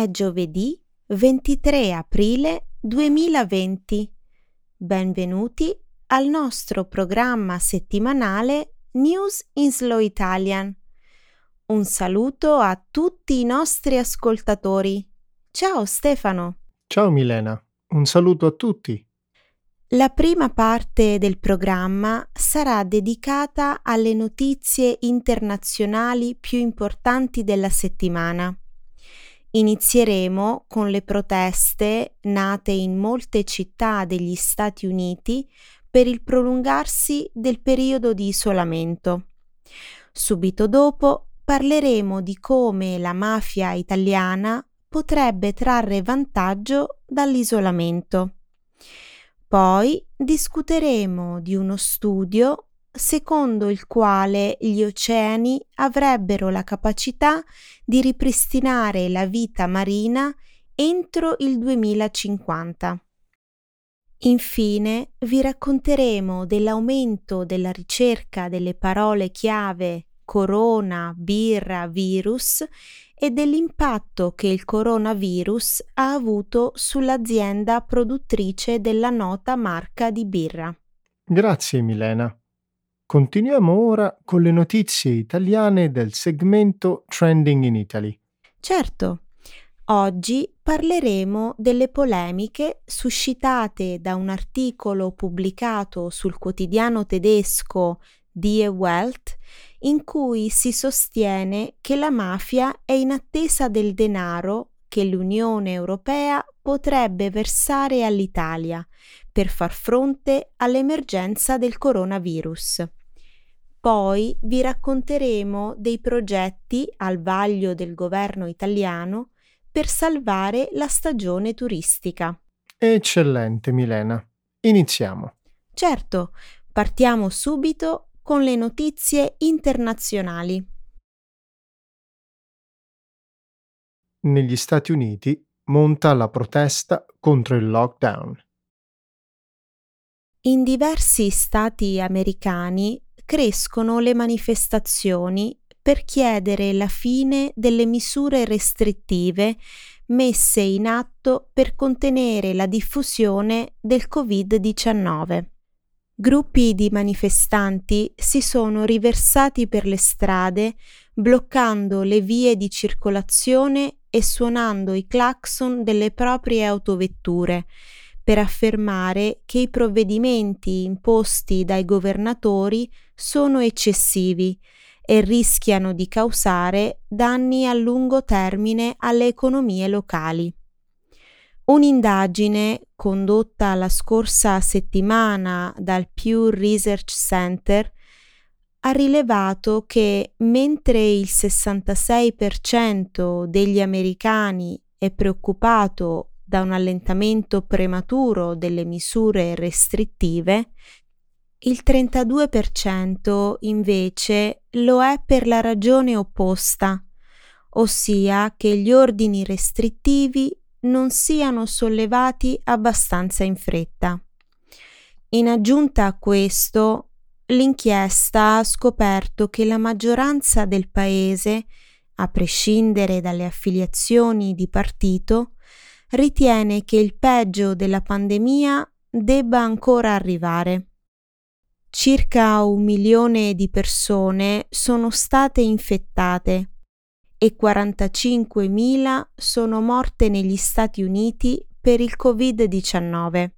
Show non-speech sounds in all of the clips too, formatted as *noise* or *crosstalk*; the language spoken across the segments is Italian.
È giovedì 23 aprile 2020. Benvenuti al nostro programma settimanale News in Slow Italian. Un saluto a tutti i nostri ascoltatori. Ciao Stefano. Ciao Milena, un saluto a tutti. La prima parte del programma sarà dedicata alle notizie internazionali più importanti della settimana. Inizieremo con le proteste nate in molte città degli Stati Uniti per il prolungarsi del periodo di isolamento. Subito dopo parleremo di come la mafia italiana potrebbe trarre vantaggio dall'isolamento. Poi discuteremo di uno studio secondo il quale gli oceani avrebbero la capacità di ripristinare la vita marina entro il 2050. Infine vi racconteremo dell'aumento della ricerca delle parole chiave corona, birra, virus e dell'impatto che il coronavirus ha avuto sull'azienda produttrice della nota marca di birra. Grazie Milena. Continuiamo ora con le notizie italiane del segmento Trending in Italy. Certo, oggi parleremo delle polemiche suscitate da un articolo pubblicato sul quotidiano tedesco Die Welt in cui si sostiene che la mafia è in attesa del denaro che l'Unione Europea potrebbe versare all'Italia per far fronte all'emergenza del coronavirus. Poi vi racconteremo dei progetti al vaglio del governo italiano per salvare la stagione turistica. Eccellente, Milena. Iniziamo. Certo, partiamo subito con le notizie internazionali. Negli Stati Uniti monta la protesta contro il lockdown. In diversi stati americani crescono le manifestazioni per chiedere la fine delle misure restrittive messe in atto per contenere la diffusione del Covid-19. Gruppi di manifestanti si sono riversati per le strade bloccando le vie di circolazione e suonando i clacson delle proprie autovetture per affermare che i provvedimenti imposti dai governatori sono eccessivi e rischiano di causare danni a lungo termine alle economie locali. Un'indagine condotta la scorsa settimana dal Pew Research Center ha rilevato che mentre il 66% degli americani è preoccupato da un allentamento prematuro delle misure restrittive, il 32% invece lo è per la ragione opposta, ossia che gli ordini restrittivi non siano sollevati abbastanza in fretta. In aggiunta a questo, l'inchiesta ha scoperto che la maggioranza del Paese, a prescindere dalle affiliazioni di partito, ritiene che il peggio della pandemia debba ancora arrivare. Circa un milione di persone sono state infettate e 45.000 sono morte negli Stati Uniti per il Covid-19.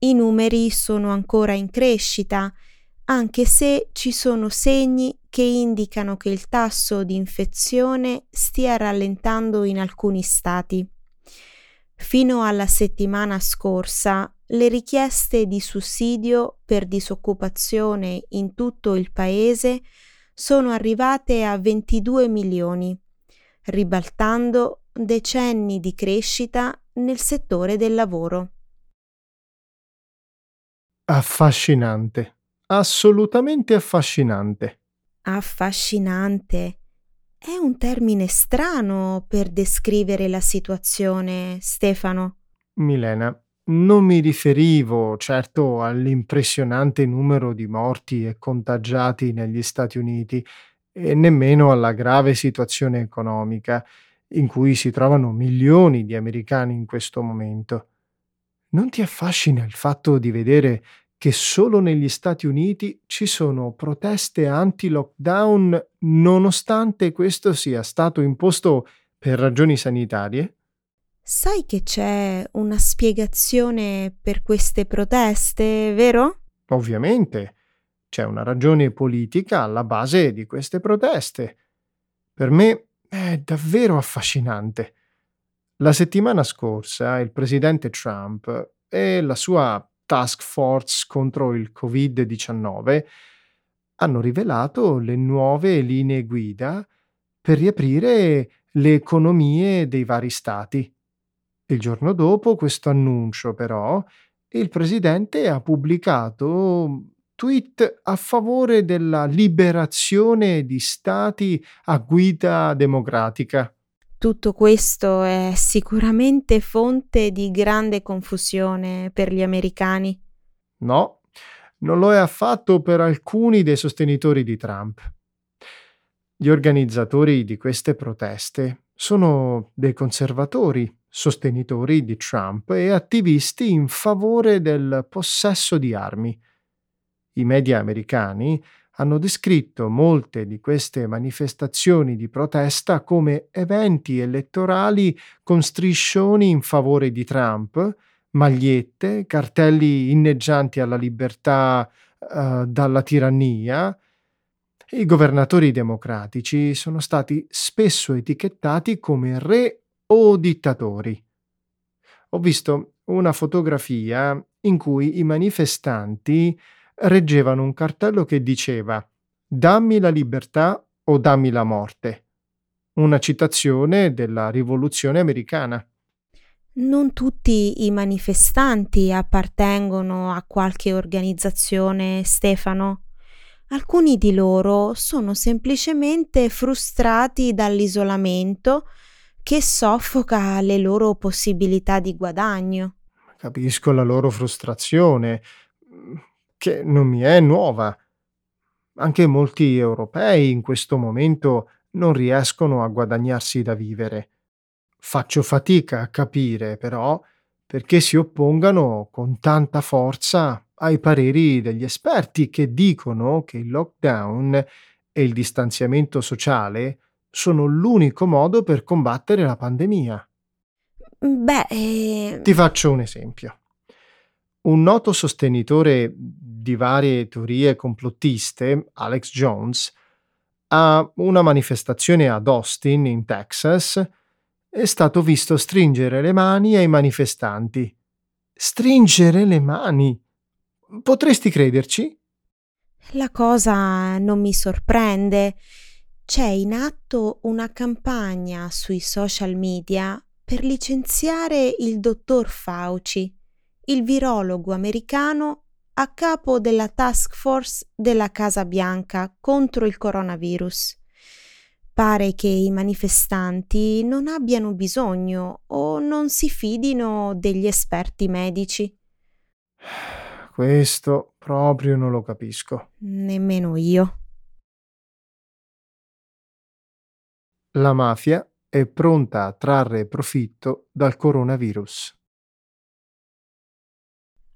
I numeri sono ancora in crescita, anche se ci sono segni che indicano che il tasso di infezione stia rallentando in alcuni stati. Fino alla settimana scorsa le richieste di sussidio per disoccupazione in tutto il paese sono arrivate a 22 milioni, ribaltando decenni di crescita nel settore del lavoro. Affascinante, assolutamente affascinante. Affascinante. È un termine strano per descrivere la situazione, Stefano. Milena, non mi riferivo certo all'impressionante numero di morti e contagiati negli Stati Uniti e nemmeno alla grave situazione economica. in cui si trovano milioni di americani in questo momento. Non ti affascina il fatto di vedere che solo negli Stati Uniti ci sono proteste anti-lockdown nonostante questo sia stato imposto per ragioni sanitarie? Sai che c'è una spiegazione per queste proteste, vero? Ovviamente c'è una ragione politica alla base di queste proteste. Per me è davvero affascinante. La settimana scorsa il presidente Trump e la sua task force contro il Covid-19 hanno rivelato le nuove linee guida per riaprire le economie dei vari stati. Il giorno dopo questo annuncio, però, il presidente ha pubblicato tweet a favore della liberazione di stati a guida democratica. Tutto questo è sicuramente fonte di grande confusione per gli americani. No, non lo è affatto per alcuni dei sostenitori di Trump. Gli organizzatori di queste proteste sono dei conservatori, sostenitori di Trump e attivisti in favore del possesso di armi. I media americani hanno descritto molte di queste manifestazioni di protesta come eventi elettorali con striscioni in favore di Trump, magliette, cartelli inneggianti alla libertà uh, dalla tirannia. I governatori democratici sono stati spesso etichettati come re o dittatori. Ho visto una fotografia in cui i manifestanti reggevano un cartello che diceva Dammi la libertà o dammi la morte. Una citazione della rivoluzione americana. Non tutti i manifestanti appartengono a qualche organizzazione, Stefano. Alcuni di loro sono semplicemente frustrati dall'isolamento che soffoca le loro possibilità di guadagno. Capisco la loro frustrazione, che non mi è nuova. Anche molti europei in questo momento non riescono a guadagnarsi da vivere. Faccio fatica a capire, però, perché si oppongano con tanta forza ai pareri degli esperti che dicono che il lockdown e il distanziamento sociale sono l'unico modo per combattere la pandemia. Beh, eh... ti faccio un esempio. Un noto sostenitore di varie teorie complottiste, Alex Jones, a una manifestazione ad Austin, in Texas, è stato visto stringere le mani ai manifestanti. Stringere le mani? Potresti crederci? La cosa non mi sorprende. C'è in atto una campagna sui social media per licenziare il dottor Fauci, il virologo americano a capo della task force della Casa Bianca contro il coronavirus. Pare che i manifestanti non abbiano bisogno o non si fidino degli esperti medici. Questo proprio non lo capisco. Nemmeno io. La mafia è pronta a trarre profitto dal coronavirus.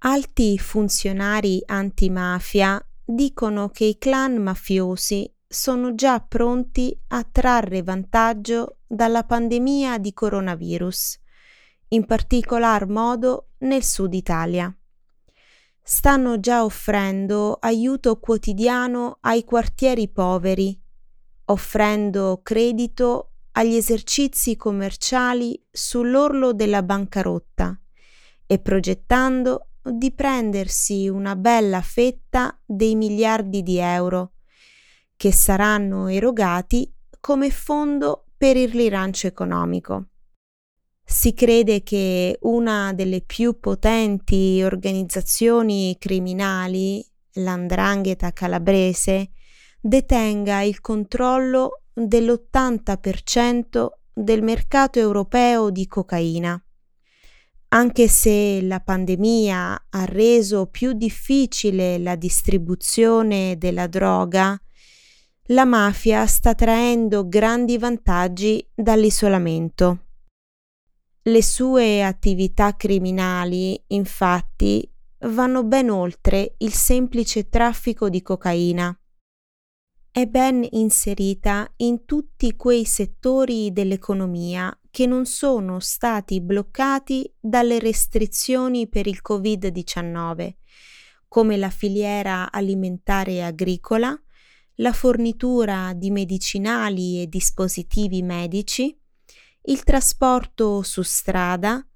Alti funzionari antimafia dicono che i clan mafiosi sono già pronti a trarre vantaggio dalla pandemia di coronavirus, in particolar modo nel sud Italia. Stanno già offrendo aiuto quotidiano ai quartieri poveri, offrendo credito agli esercizi commerciali sull'orlo della bancarotta e progettando di prendersi una bella fetta dei miliardi di euro che saranno erogati come fondo per il rilancio economico. Si crede che una delle più potenti organizzazioni criminali, l'Andrangheta calabrese, detenga il controllo dell'80% del mercato europeo di cocaina anche se la pandemia ha reso più difficile la distribuzione della droga, la mafia sta traendo grandi vantaggi dall'isolamento. Le sue attività criminali, infatti, vanno ben oltre il semplice traffico di cocaina. È ben inserita in tutti quei settori dell'economia che non sono stati bloccati dalle restrizioni per il Covid-19, come la filiera alimentare e agricola, la fornitura di medicinali e dispositivi medici, il trasporto su strada,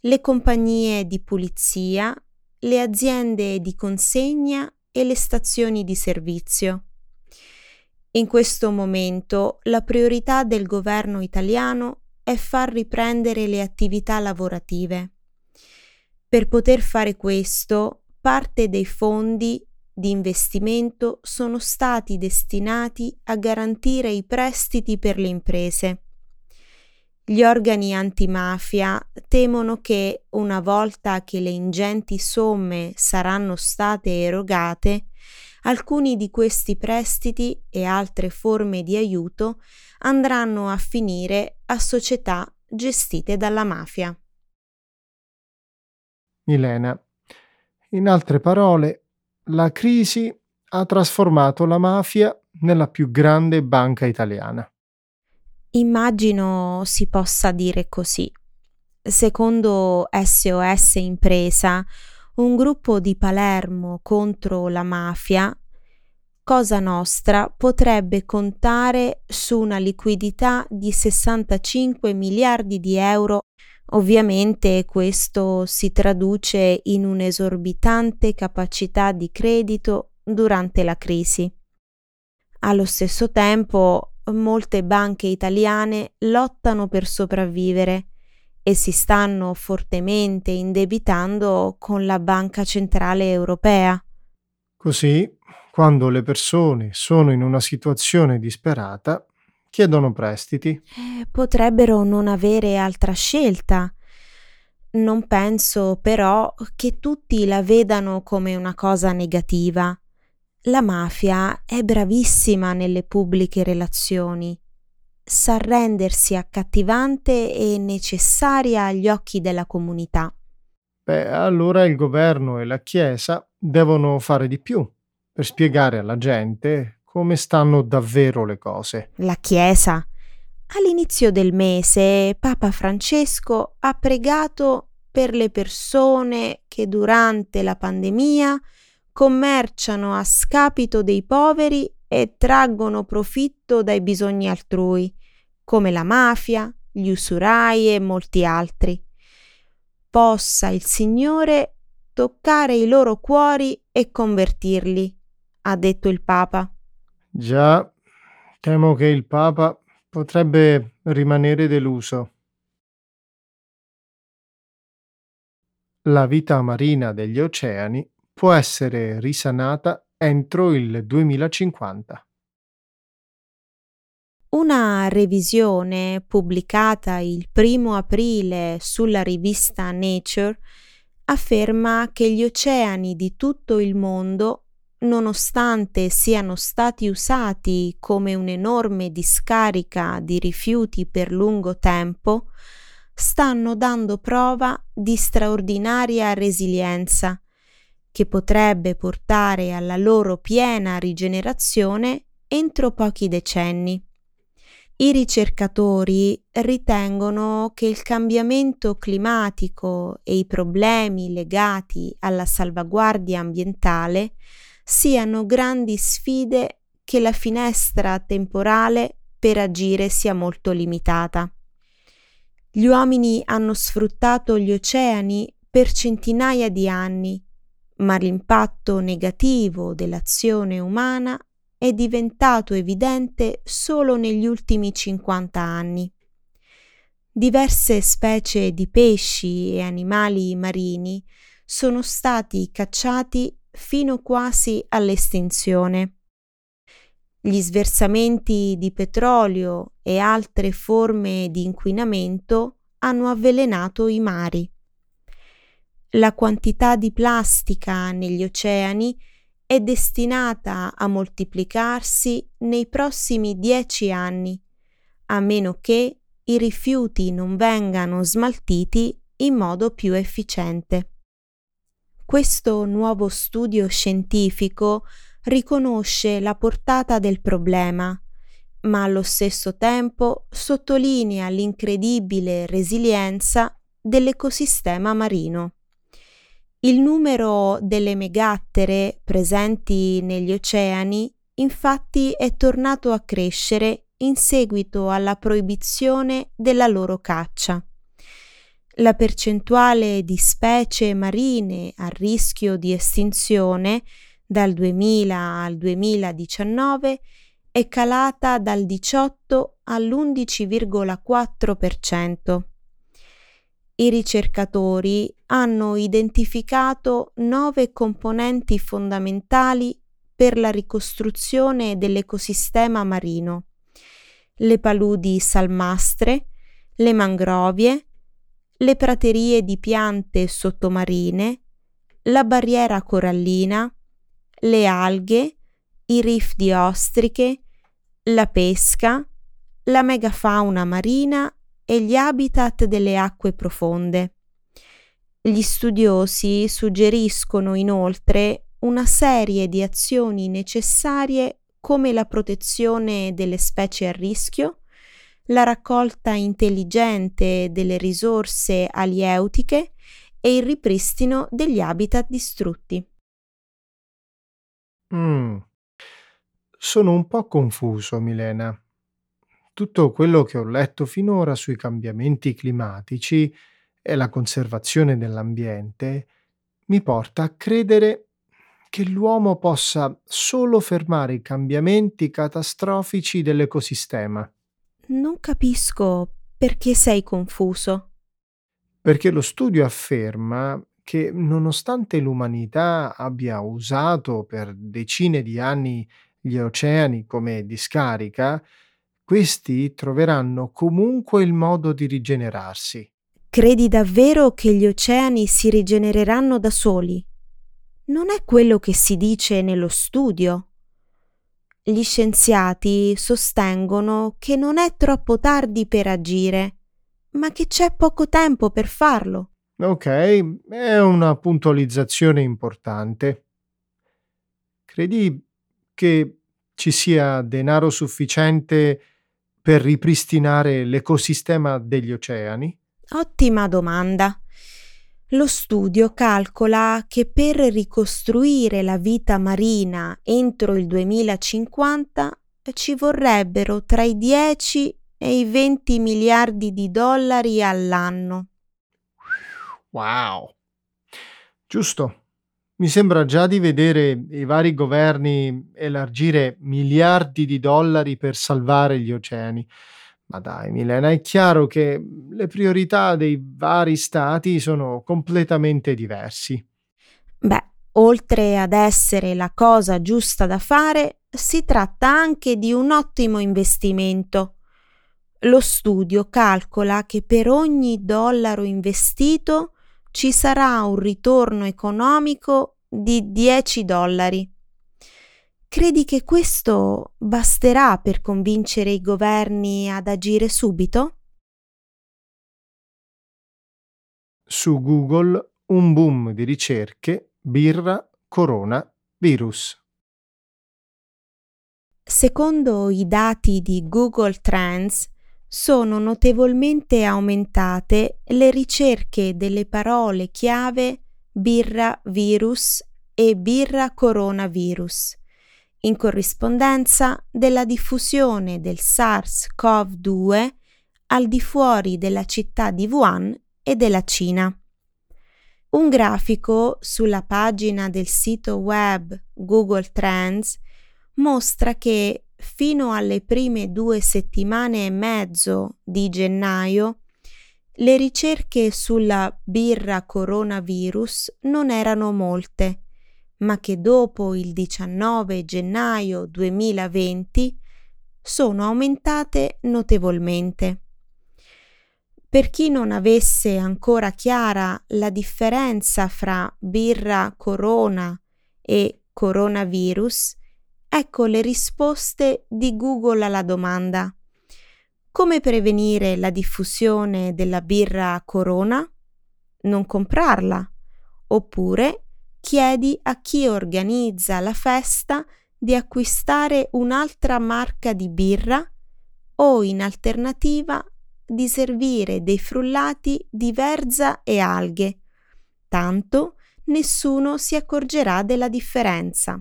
le compagnie di pulizia, le aziende di consegna e le stazioni di servizio. In questo momento la priorità del governo italiano è far riprendere le attività lavorative. Per poter fare questo, parte dei fondi di investimento sono stati destinati a garantire i prestiti per le imprese gli organi antimafia temono che, una volta che le ingenti somme saranno state erogate, alcuni di questi prestiti e altre forme di aiuto andranno a finire a società gestite dalla mafia. Milena, in altre parole, la crisi ha trasformato la mafia nella più grande banca italiana. Immagino si possa dire così. Secondo SOS Impresa, un gruppo di Palermo contro la mafia, Cosa Nostra potrebbe contare su una liquidità di 65 miliardi di euro. Ovviamente questo si traduce in un'esorbitante capacità di credito durante la crisi. Allo stesso tempo molte banche italiane lottano per sopravvivere e si stanno fortemente indebitando con la Banca Centrale Europea. Così, quando le persone sono in una situazione disperata, chiedono prestiti. Eh, potrebbero non avere altra scelta. Non penso però che tutti la vedano come una cosa negativa. La mafia è bravissima nelle pubbliche relazioni, sa rendersi accattivante e necessaria agli occhi della comunità. Beh, allora il governo e la Chiesa devono fare di più per spiegare alla gente come stanno davvero le cose. La Chiesa. All'inizio del mese Papa Francesco ha pregato per le persone che durante la pandemia commerciano a scapito dei poveri e traggono profitto dai bisogni altrui, come la mafia, gli usurai e molti altri. Possa il Signore toccare i loro cuori e convertirli, ha detto il Papa. Già, temo che il Papa potrebbe rimanere deluso. La vita marina degli oceani può essere risanata entro il 2050. Una revisione pubblicata il primo aprile sulla rivista Nature afferma che gli oceani di tutto il mondo, nonostante siano stati usati come un'enorme discarica di rifiuti per lungo tempo, stanno dando prova di straordinaria resilienza che potrebbe portare alla loro piena rigenerazione entro pochi decenni. I ricercatori ritengono che il cambiamento climatico e i problemi legati alla salvaguardia ambientale siano grandi sfide che la finestra temporale per agire sia molto limitata. Gli uomini hanno sfruttato gli oceani per centinaia di anni ma l'impatto negativo dell'azione umana è diventato evidente solo negli ultimi 50 anni. Diverse specie di pesci e animali marini sono stati cacciati fino quasi all'estinzione. Gli sversamenti di petrolio e altre forme di inquinamento hanno avvelenato i mari la quantità di plastica negli oceani è destinata a moltiplicarsi nei prossimi dieci anni, a meno che i rifiuti non vengano smaltiti in modo più efficiente. Questo nuovo studio scientifico riconosce la portata del problema, ma allo stesso tempo sottolinea l'incredibile resilienza dell'ecosistema marino. Il numero delle megattere presenti negli oceani infatti è tornato a crescere in seguito alla proibizione della loro caccia. La percentuale di specie marine a rischio di estinzione dal 2000 al 2019 è calata dal 18 all'11,4%. I ricercatori hanno identificato nove componenti fondamentali per la ricostruzione dell'ecosistema marino. Le paludi salmastre, le mangrovie, le praterie di piante sottomarine, la barriera corallina, le alghe, i reef di ostriche, la pesca, la megafauna marina e gli habitat delle acque profonde. Gli studiosi suggeriscono inoltre una serie di azioni necessarie come la protezione delle specie a rischio, la raccolta intelligente delle risorse alieutiche e il ripristino degli habitat distrutti. Mm. Sono un po' confuso, Milena. Tutto quello che ho letto finora sui cambiamenti climatici e la conservazione dell'ambiente mi porta a credere che l'uomo possa solo fermare i cambiamenti catastrofici dell'ecosistema. Non capisco perché sei confuso. Perché lo studio afferma che nonostante l'umanità abbia usato per decine di anni gli oceani come discarica, questi troveranno comunque il modo di rigenerarsi. Credi davvero che gli oceani si rigenereranno da soli? Non è quello che si dice nello studio. Gli scienziati sostengono che non è troppo tardi per agire, ma che c'è poco tempo per farlo. Ok, è una puntualizzazione importante. Credi che ci sia denaro sufficiente per ripristinare l'ecosistema degli oceani? Ottima domanda. Lo studio calcola che per ricostruire la vita marina entro il 2050 ci vorrebbero tra i 10 e i 20 miliardi di dollari all'anno. Wow. Giusto. Mi sembra già di vedere i vari governi elargire miliardi di dollari per salvare gli oceani. Ma dai, Milena, è chiaro che le priorità dei vari stati sono completamente diversi. Beh, oltre ad essere la cosa giusta da fare, si tratta anche di un ottimo investimento. Lo studio calcola che per ogni dollaro investito ci sarà un ritorno economico di 10 dollari. Credi che questo basterà per convincere i governi ad agire subito? Su Google un boom di ricerche birra corona virus. Secondo i dati di Google Trends, sono notevolmente aumentate le ricerche delle parole chiave birra virus e birra coronavirus, in corrispondenza della diffusione del SARS-CoV-2 al di fuori della città di Wuhan e della Cina. Un grafico sulla pagina del sito web Google Trends mostra che fino alle prime due settimane e mezzo di gennaio le ricerche sulla birra coronavirus non erano molte, ma che dopo il 19 gennaio 2020 sono aumentate notevolmente. Per chi non avesse ancora chiara la differenza fra birra corona e coronavirus, ecco le risposte di Google alla domanda. Come prevenire la diffusione della birra Corona? Non comprarla. Oppure chiedi a chi organizza la festa di acquistare un'altra marca di birra o in alternativa di servire dei frullati di verza e alghe. Tanto nessuno si accorgerà della differenza.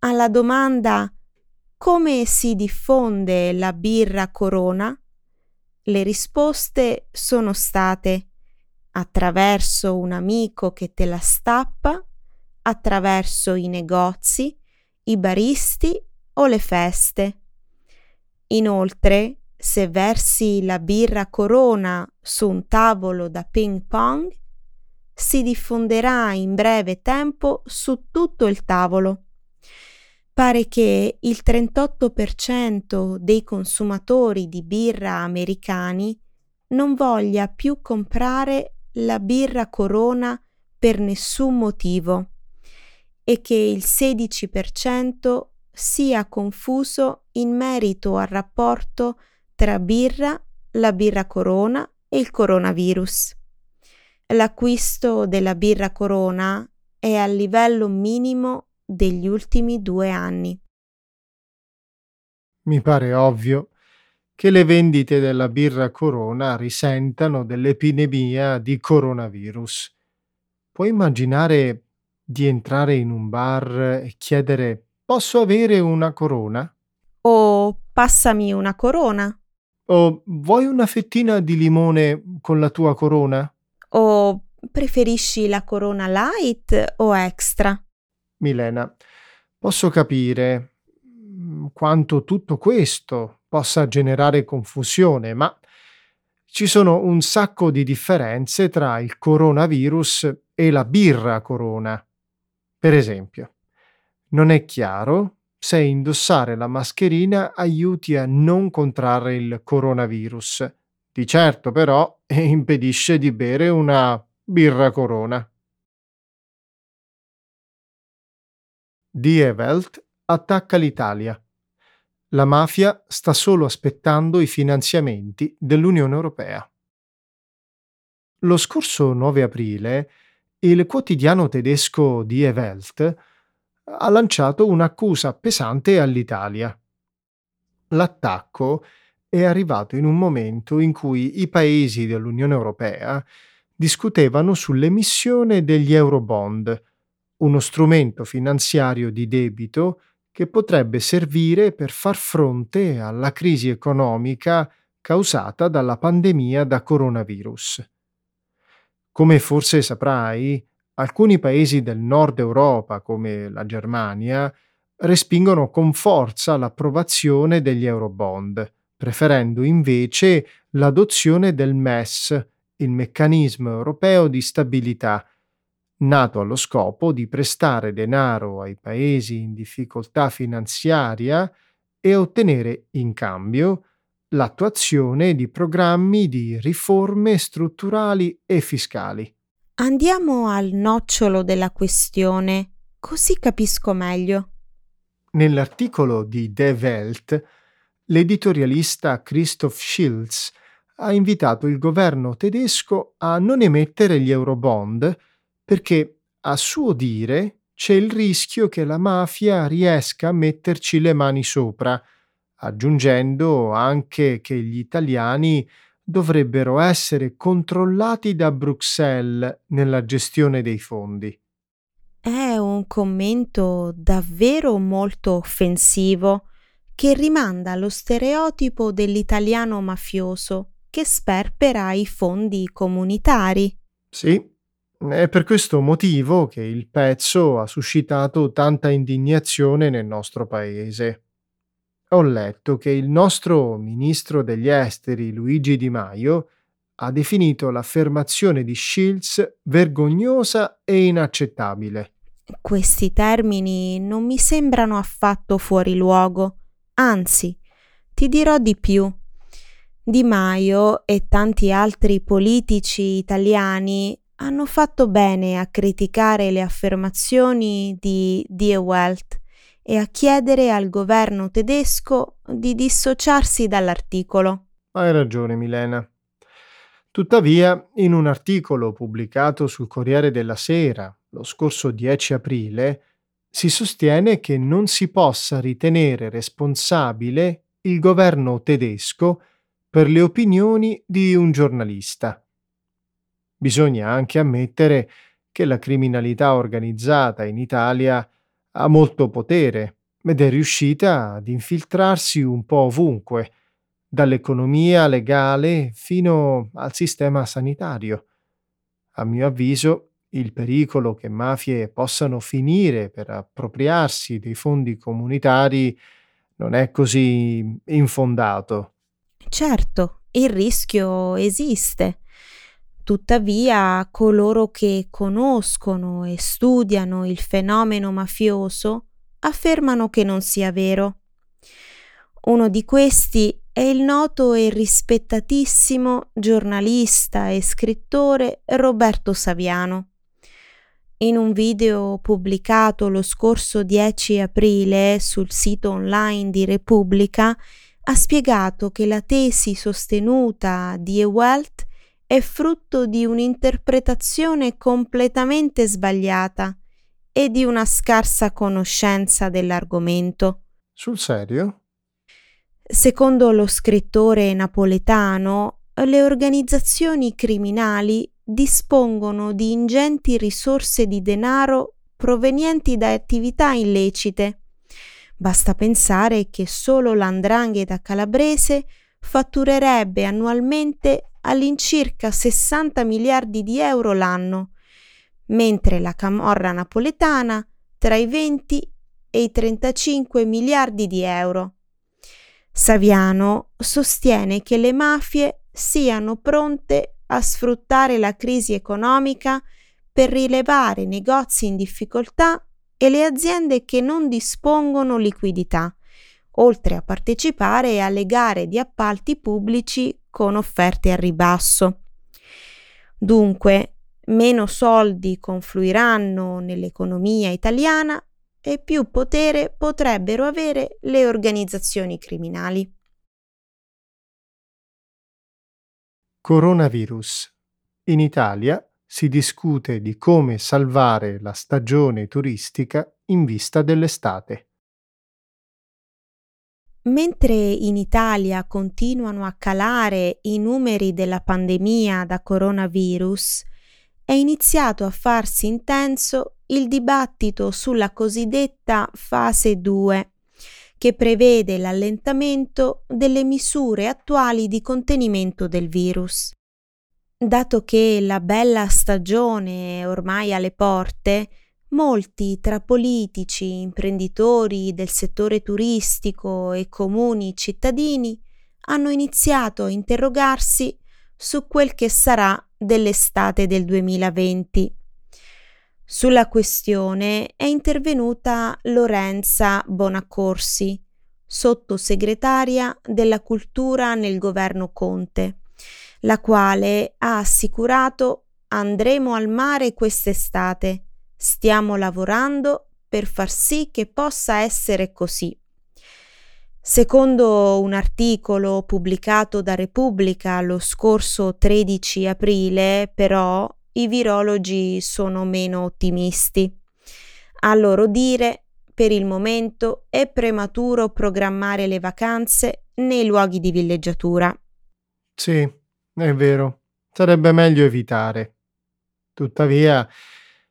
Alla domanda come si diffonde la birra Corona? Le risposte sono state attraverso un amico che te la stappa, attraverso i negozi, i baristi o le feste. Inoltre, se versi la birra Corona su un tavolo da ping pong, si diffonderà in breve tempo su tutto il tavolo pare che il 38% dei consumatori di birra americani non voglia più comprare la birra Corona per nessun motivo e che il 16% sia confuso in merito al rapporto tra birra, la birra Corona e il coronavirus. L'acquisto della birra Corona è al livello minimo degli ultimi due anni. Mi pare ovvio che le vendite della birra Corona risentano dell'epidemia di coronavirus. Puoi immaginare di entrare in un bar e chiedere posso avere una corona? O passami una corona? O vuoi una fettina di limone con la tua corona? O preferisci la corona light o extra? Milena, posso capire mm, quanto tutto questo possa generare confusione, ma ci sono un sacco di differenze tra il coronavirus e la birra corona. Per esempio, non è chiaro se indossare la mascherina aiuti a non contrarre il coronavirus. Di certo però *laughs* impedisce di bere una birra corona. Die Welt attacca l'Italia. La mafia sta solo aspettando i finanziamenti dell'Unione Europea. Lo scorso 9 aprile il quotidiano tedesco Die Welt ha lanciato un'accusa pesante all'Italia. L'attacco è arrivato in un momento in cui i paesi dell'Unione Europea discutevano sull'emissione degli Eurobond, uno strumento finanziario di debito che potrebbe servire per far fronte alla crisi economica causata dalla pandemia da coronavirus. Come forse saprai, alcuni paesi del nord Europa, come la Germania, respingono con forza l'approvazione degli Eurobond, preferendo invece l'adozione del MES, il meccanismo europeo di stabilità, nato allo scopo di prestare denaro ai paesi in difficoltà finanziaria e ottenere in cambio l'attuazione di programmi di riforme strutturali e fiscali. Andiamo al nocciolo della questione, così capisco meglio. Nell'articolo di The Welt, l'editorialista Christoph Schilz ha invitato il governo tedesco a non emettere gli eurobond perché a suo dire c'è il rischio che la mafia riesca a metterci le mani sopra, aggiungendo anche che gli italiani dovrebbero essere controllati da Bruxelles nella gestione dei fondi. È un commento davvero molto offensivo che rimanda allo stereotipo dell'italiano mafioso che sperpera i fondi comunitari. Sì, è per questo motivo che il pezzo ha suscitato tanta indignazione nel nostro paese. Ho letto che il nostro ministro degli esteri Luigi Di Maio ha definito l'affermazione di Shields vergognosa e inaccettabile. Questi termini non mi sembrano affatto fuori luogo, anzi, ti dirò di più. Di Maio e tanti altri politici italiani hanno fatto bene a criticare le affermazioni di Die Welt e a chiedere al governo tedesco di dissociarsi dall'articolo. Hai ragione, Milena. Tuttavia, in un articolo pubblicato sul Corriere della Sera lo scorso 10 aprile, si sostiene che non si possa ritenere responsabile il governo tedesco per le opinioni di un giornalista. Bisogna anche ammettere che la criminalità organizzata in Italia ha molto potere ed è riuscita ad infiltrarsi un po' ovunque, dall'economia legale fino al sistema sanitario. A mio avviso, il pericolo che mafie possano finire per appropriarsi dei fondi comunitari non è così infondato. Certo, il rischio esiste. Tuttavia, coloro che conoscono e studiano il fenomeno mafioso affermano che non sia vero. Uno di questi è il noto e rispettatissimo giornalista e scrittore Roberto Saviano. In un video pubblicato lo scorso 10 aprile sul sito online di Repubblica, ha spiegato che la tesi sostenuta di Ewelt è frutto di un'interpretazione completamente sbagliata e di una scarsa conoscenza dell'argomento. Sul serio? Secondo lo scrittore napoletano, le organizzazioni criminali dispongono di ingenti risorse di denaro provenienti da attività illecite. Basta pensare che solo l'andrangheta calabrese fatturerebbe annualmente all'incirca 60 miliardi di euro l'anno, mentre la camorra napoletana tra i 20 e i 35 miliardi di euro. Saviano sostiene che le mafie siano pronte a sfruttare la crisi economica per rilevare negozi in difficoltà e le aziende che non dispongono liquidità, oltre a partecipare alle gare di appalti pubblici con offerte a ribasso. Dunque, meno soldi confluiranno nell'economia italiana e più potere potrebbero avere le organizzazioni criminali. Coronavirus. In Italia si discute di come salvare la stagione turistica in vista dell'estate. Mentre in Italia continuano a calare i numeri della pandemia da coronavirus, è iniziato a farsi intenso il dibattito sulla cosiddetta fase 2, che prevede l'allentamento delle misure attuali di contenimento del virus. Dato che la bella stagione è ormai alle porte, Molti tra politici, imprenditori del settore turistico e comuni cittadini hanno iniziato a interrogarsi su quel che sarà dell'estate del 2020. Sulla questione è intervenuta Lorenza Bonaccorsi, sottosegretaria della cultura nel governo Conte, la quale ha assicurato andremo al mare quest'estate Stiamo lavorando per far sì che possa essere così. Secondo un articolo pubblicato da Repubblica lo scorso 13 aprile, però, i virologi sono meno ottimisti. A loro dire, per il momento è prematuro programmare le vacanze nei luoghi di villeggiatura. Sì, è vero. Sarebbe meglio evitare. Tuttavia,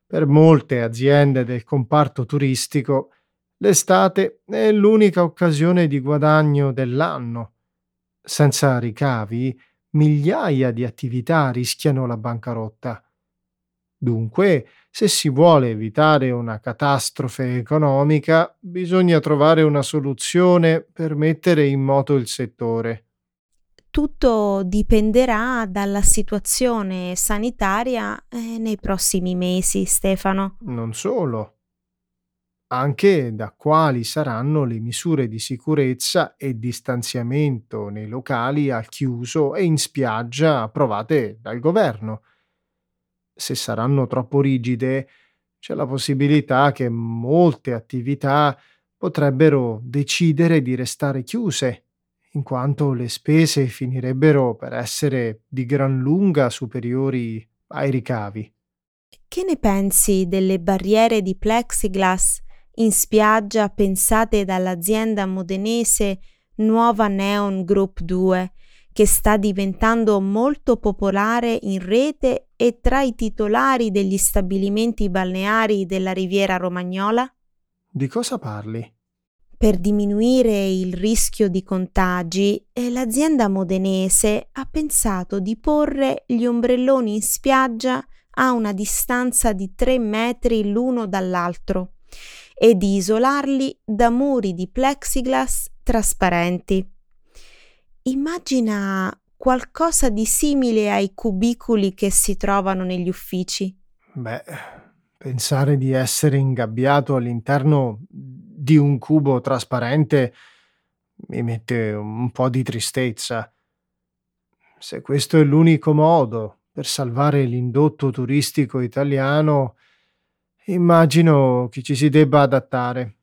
per molte aziende del comparto turistico, l'estate è l'unica occasione di guadagno dell'anno. Senza ricavi, migliaia di attività rischiano la bancarotta. Dunque, se si vuole evitare una catastrofe economica, bisogna trovare una soluzione per mettere in moto il settore tutto dipenderà dalla situazione sanitaria eh, nei prossimi mesi, Stefano. Non solo, anche da quali saranno le misure di sicurezza e distanziamento nei locali al chiuso e in spiaggia approvate dal governo. se saranno troppo rigide, c'è la possibilità che molte attività potrebbero decidere di restare chiuse, in quanto le spese finirebbero per essere di gran lunga superiori ai ricavi. Che ne pensi delle barriere di plexiglass in spiaggia pensate dall'azienda modenese Nuova Neon Group 2, che sta diventando molto popolare in rete e tra i titolari degli stabilimenti balneari della riviera romagnola? Di cosa parli? Per diminuire il rischio di contagi, l'azienda modenese ha pensato di porre gli ombrelloni in spiaggia a una distanza di 3 metri l'uno dall'altro e di isolarli da muri di plexiglass trasparenti. Immagina qualcosa di simile ai cubicoli che si trovano negli uffici. Beh, pensare di essere ingabbiato all'interno di un cubo trasparente mi mette un po' di tristezza. Se questo è l'unico modo per salvare l'indotto turistico italiano, immagino che ci si debba adattare.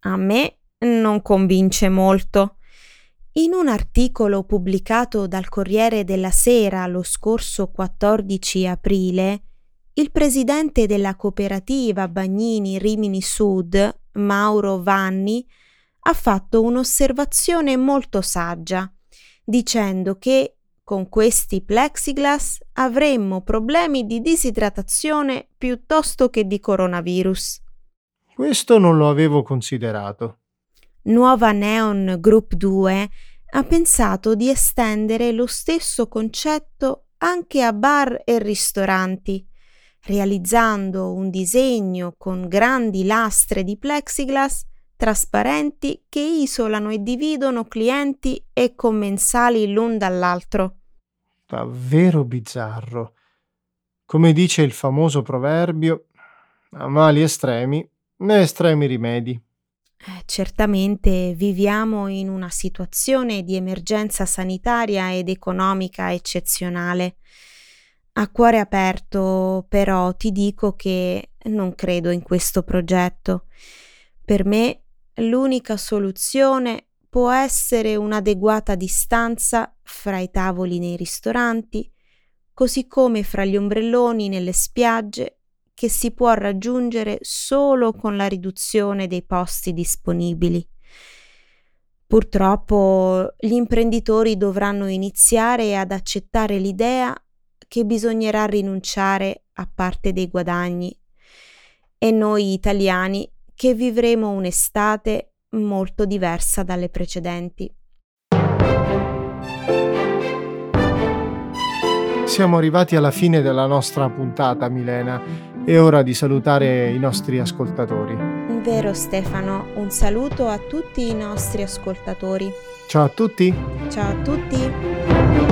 A me non convince molto. In un articolo pubblicato dal Corriere della Sera lo scorso 14 aprile, il presidente della cooperativa Bagnini Rimini Sud, Mauro Vanni, ha fatto un'osservazione molto saggia, dicendo che con questi plexiglass avremmo problemi di disidratazione piuttosto che di coronavirus. Questo non lo avevo considerato. Nuova Neon Group 2 ha pensato di estendere lo stesso concetto anche a bar e ristoranti, realizzando un disegno con grandi lastre di plexiglass trasparenti che isolano e dividono clienti e commensali l'un dall'altro. Davvero bizzarro. Come dice il famoso proverbio, a mali estremi né estremi rimedi. Eh, certamente viviamo in una situazione di emergenza sanitaria ed economica eccezionale. A cuore aperto, però, ti dico che non credo in questo progetto. Per me l'unica soluzione può essere un'adeguata distanza fra i tavoli nei ristoranti, così come fra gli ombrelloni nelle spiagge, che si può raggiungere solo con la riduzione dei posti disponibili. Purtroppo gli imprenditori dovranno iniziare ad accettare l'idea che bisognerà rinunciare a parte dei guadagni e noi italiani che vivremo un'estate molto diversa dalle precedenti. Siamo arrivati alla fine della nostra puntata, Milena. È ora di salutare i nostri ascoltatori. Vero Stefano, un saluto a tutti i nostri ascoltatori. Ciao a tutti. Ciao a tutti.